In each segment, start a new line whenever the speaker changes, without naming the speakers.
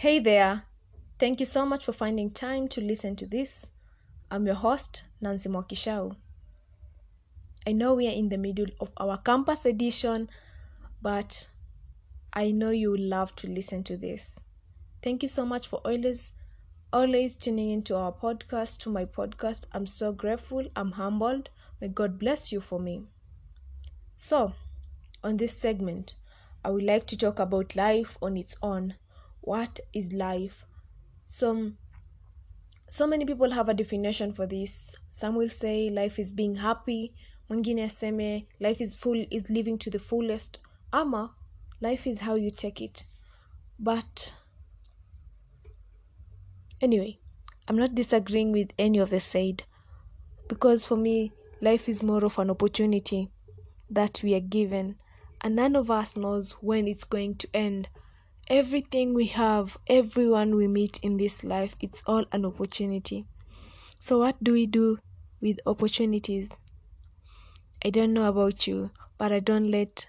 Hey there. Thank you so much for finding time to listen to this. I'm your host, Nancy Mwakishau. I know we are in the middle of our campus edition, but I know you love to listen to this. Thank you so much for always always tuning into our podcast, to my podcast. I'm so grateful. I'm humbled. May God bless you for me. So, on this segment, I would like to talk about life on its own. What is life? So, so many people have a definition for this. Some will say life is being happy. Mwingine aseme life is full is living to the fullest. Ama life is how you take it. But anyway, I'm not disagreeing with any of the said because for me life is more of an opportunity that we are given and none of us knows when it's going to end everything we have everyone we meet in this life it's all an opportunity. So what do we do with opportunities? I don't know about you but i don't let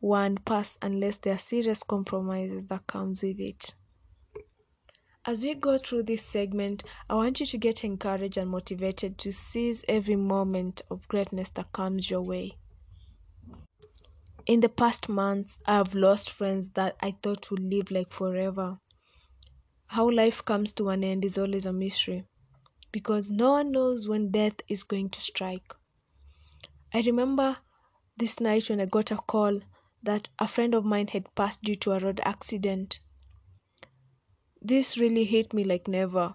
one pass unless there are serious compromises that comes with it. As we go through this segment i want you to get encouraged and motivated to seize every moment of greatness that comes your way in the past months, I have lost friends that I thought would live like forever. How life comes to an end is always a mystery because no one knows when death is going to strike. I remember this night when I got a call that a friend of mine had passed due to a road accident. This really hit me like never.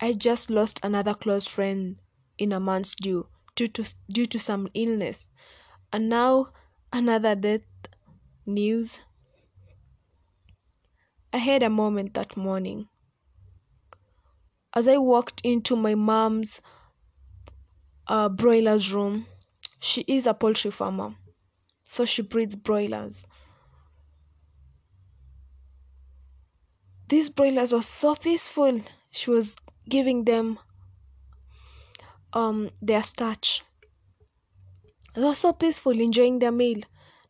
I just lost another close friend in a month's due due to, due to some illness. And now another death news. I had a moment that morning. As I walked into my mom's uh, broiler's room, she is a poultry farmer, so she breeds broilers. These broilers were so peaceful. She was giving them um, their starch. Were so peaceful, enjoying their meal,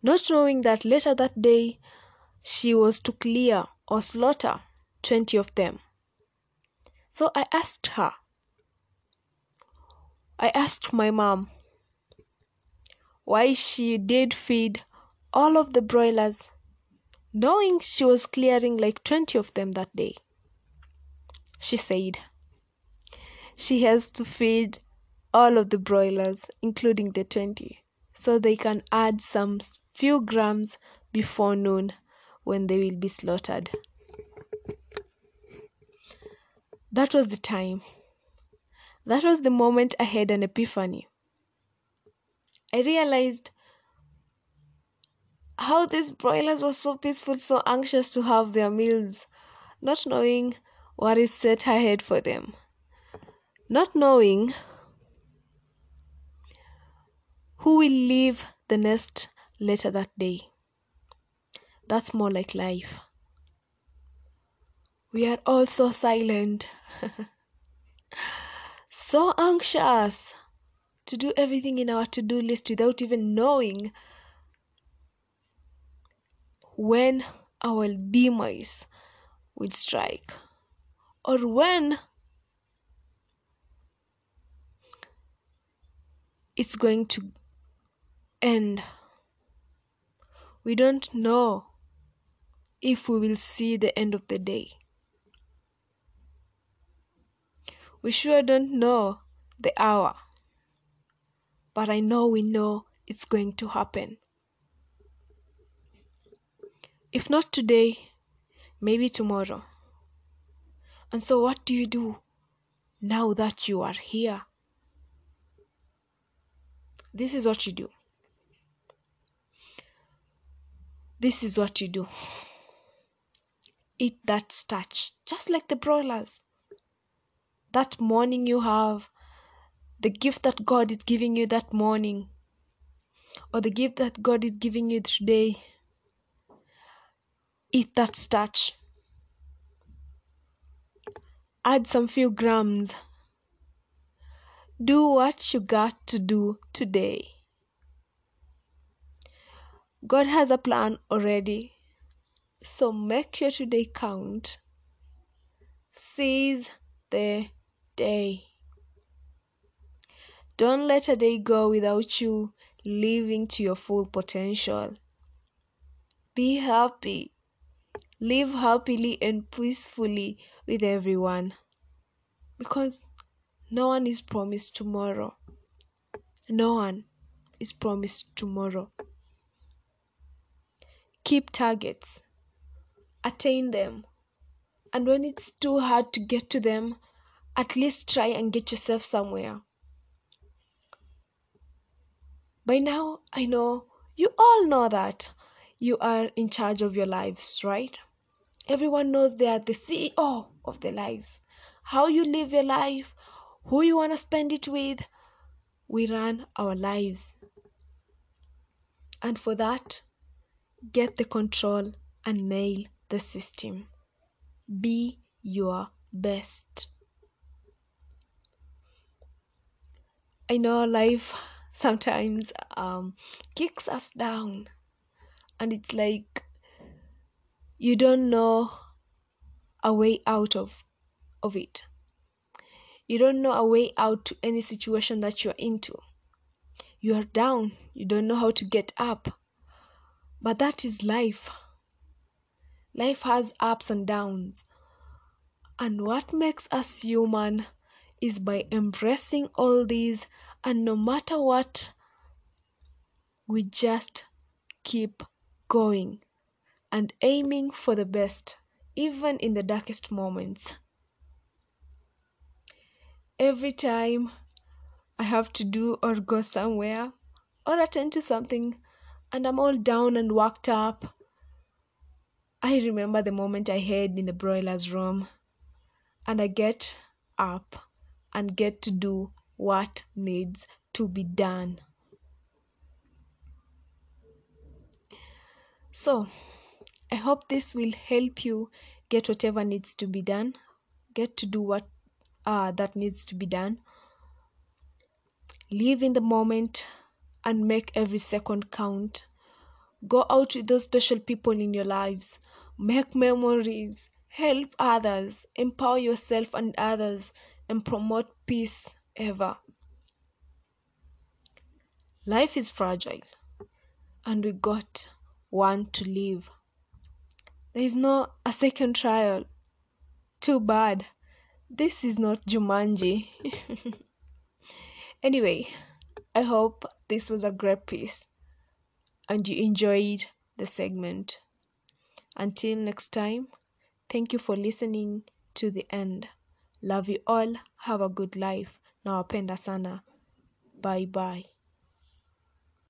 not knowing that later that day she was to clear or slaughter 20 of them. So I asked her, I asked my mom why she did feed all of the broilers, knowing she was clearing like 20 of them that day. She said, she has to feed all of the broilers, including the 20, so they can add some few grams before noon when they will be slaughtered. That was the time. That was the moment I had an epiphany. I realized how these broilers were so peaceful, so anxious to have their meals, not knowing what is set ahead for them, not knowing who will leave the nest later that day. That's more like life. We are all so silent, so anxious to do everything in our to do list without even knowing when our demise will strike or when it's going to end. We don't know if we will see the end of the day. We sure don't know the hour, but I know we know it's going to happen. If not today, maybe tomorrow. And so, what do you do now that you are here? This is what you do. This is what you do. Eat that starch, just like the broilers. That morning you have, the gift that God is giving you that morning, or the gift that God is giving you today. Eat that starch. Add some few grams. Do what you got to do today. God has a plan already. So make your today count. Seize the day. Don't let a day go without you living to your full potential. Be happy. Live happily and peacefully with everyone. Because no one is promised tomorrow. No one is promised tomorrow. Keep targets, attain them, and when it's too hard to get to them, at least try and get yourself somewhere. By now, I know you all know that you are in charge of your lives, right? Everyone knows they are the CEO of their lives. How you live your life, who you want to spend it with, we run our lives. And for that, get the control and nail the system. Be your best. I know life sometimes um, kicks us down, and it's like you don't know a way out of of it. You don't know a way out to any situation that you're into. You are down. You don't know how to get up. But that is life. Life has ups and downs. And what makes us human is by embracing all these, and no matter what, we just keep going and aiming for the best, even in the darkest moments. Every time I have to do or go somewhere or attend to something and I'm all down and worked up, I remember the moment I hid in the broiler's room and I get up and get to do what needs to be done. So, I hope this will help you get whatever needs to be done, get to do what uh, that needs to be done. Live in the moment and make every second count. Go out with those special people in your lives, make memories, help others, empower yourself and others, and promote peace ever. Life is fragile, and we got one to live. There is no a second trial. Too bad. This is not Jumanji. anyway, I hope this was a great piece and you enjoyed the segment. Until next time, thank you for listening to the end. Love you all. Have a good life. Nawapenda sana. Bye bye.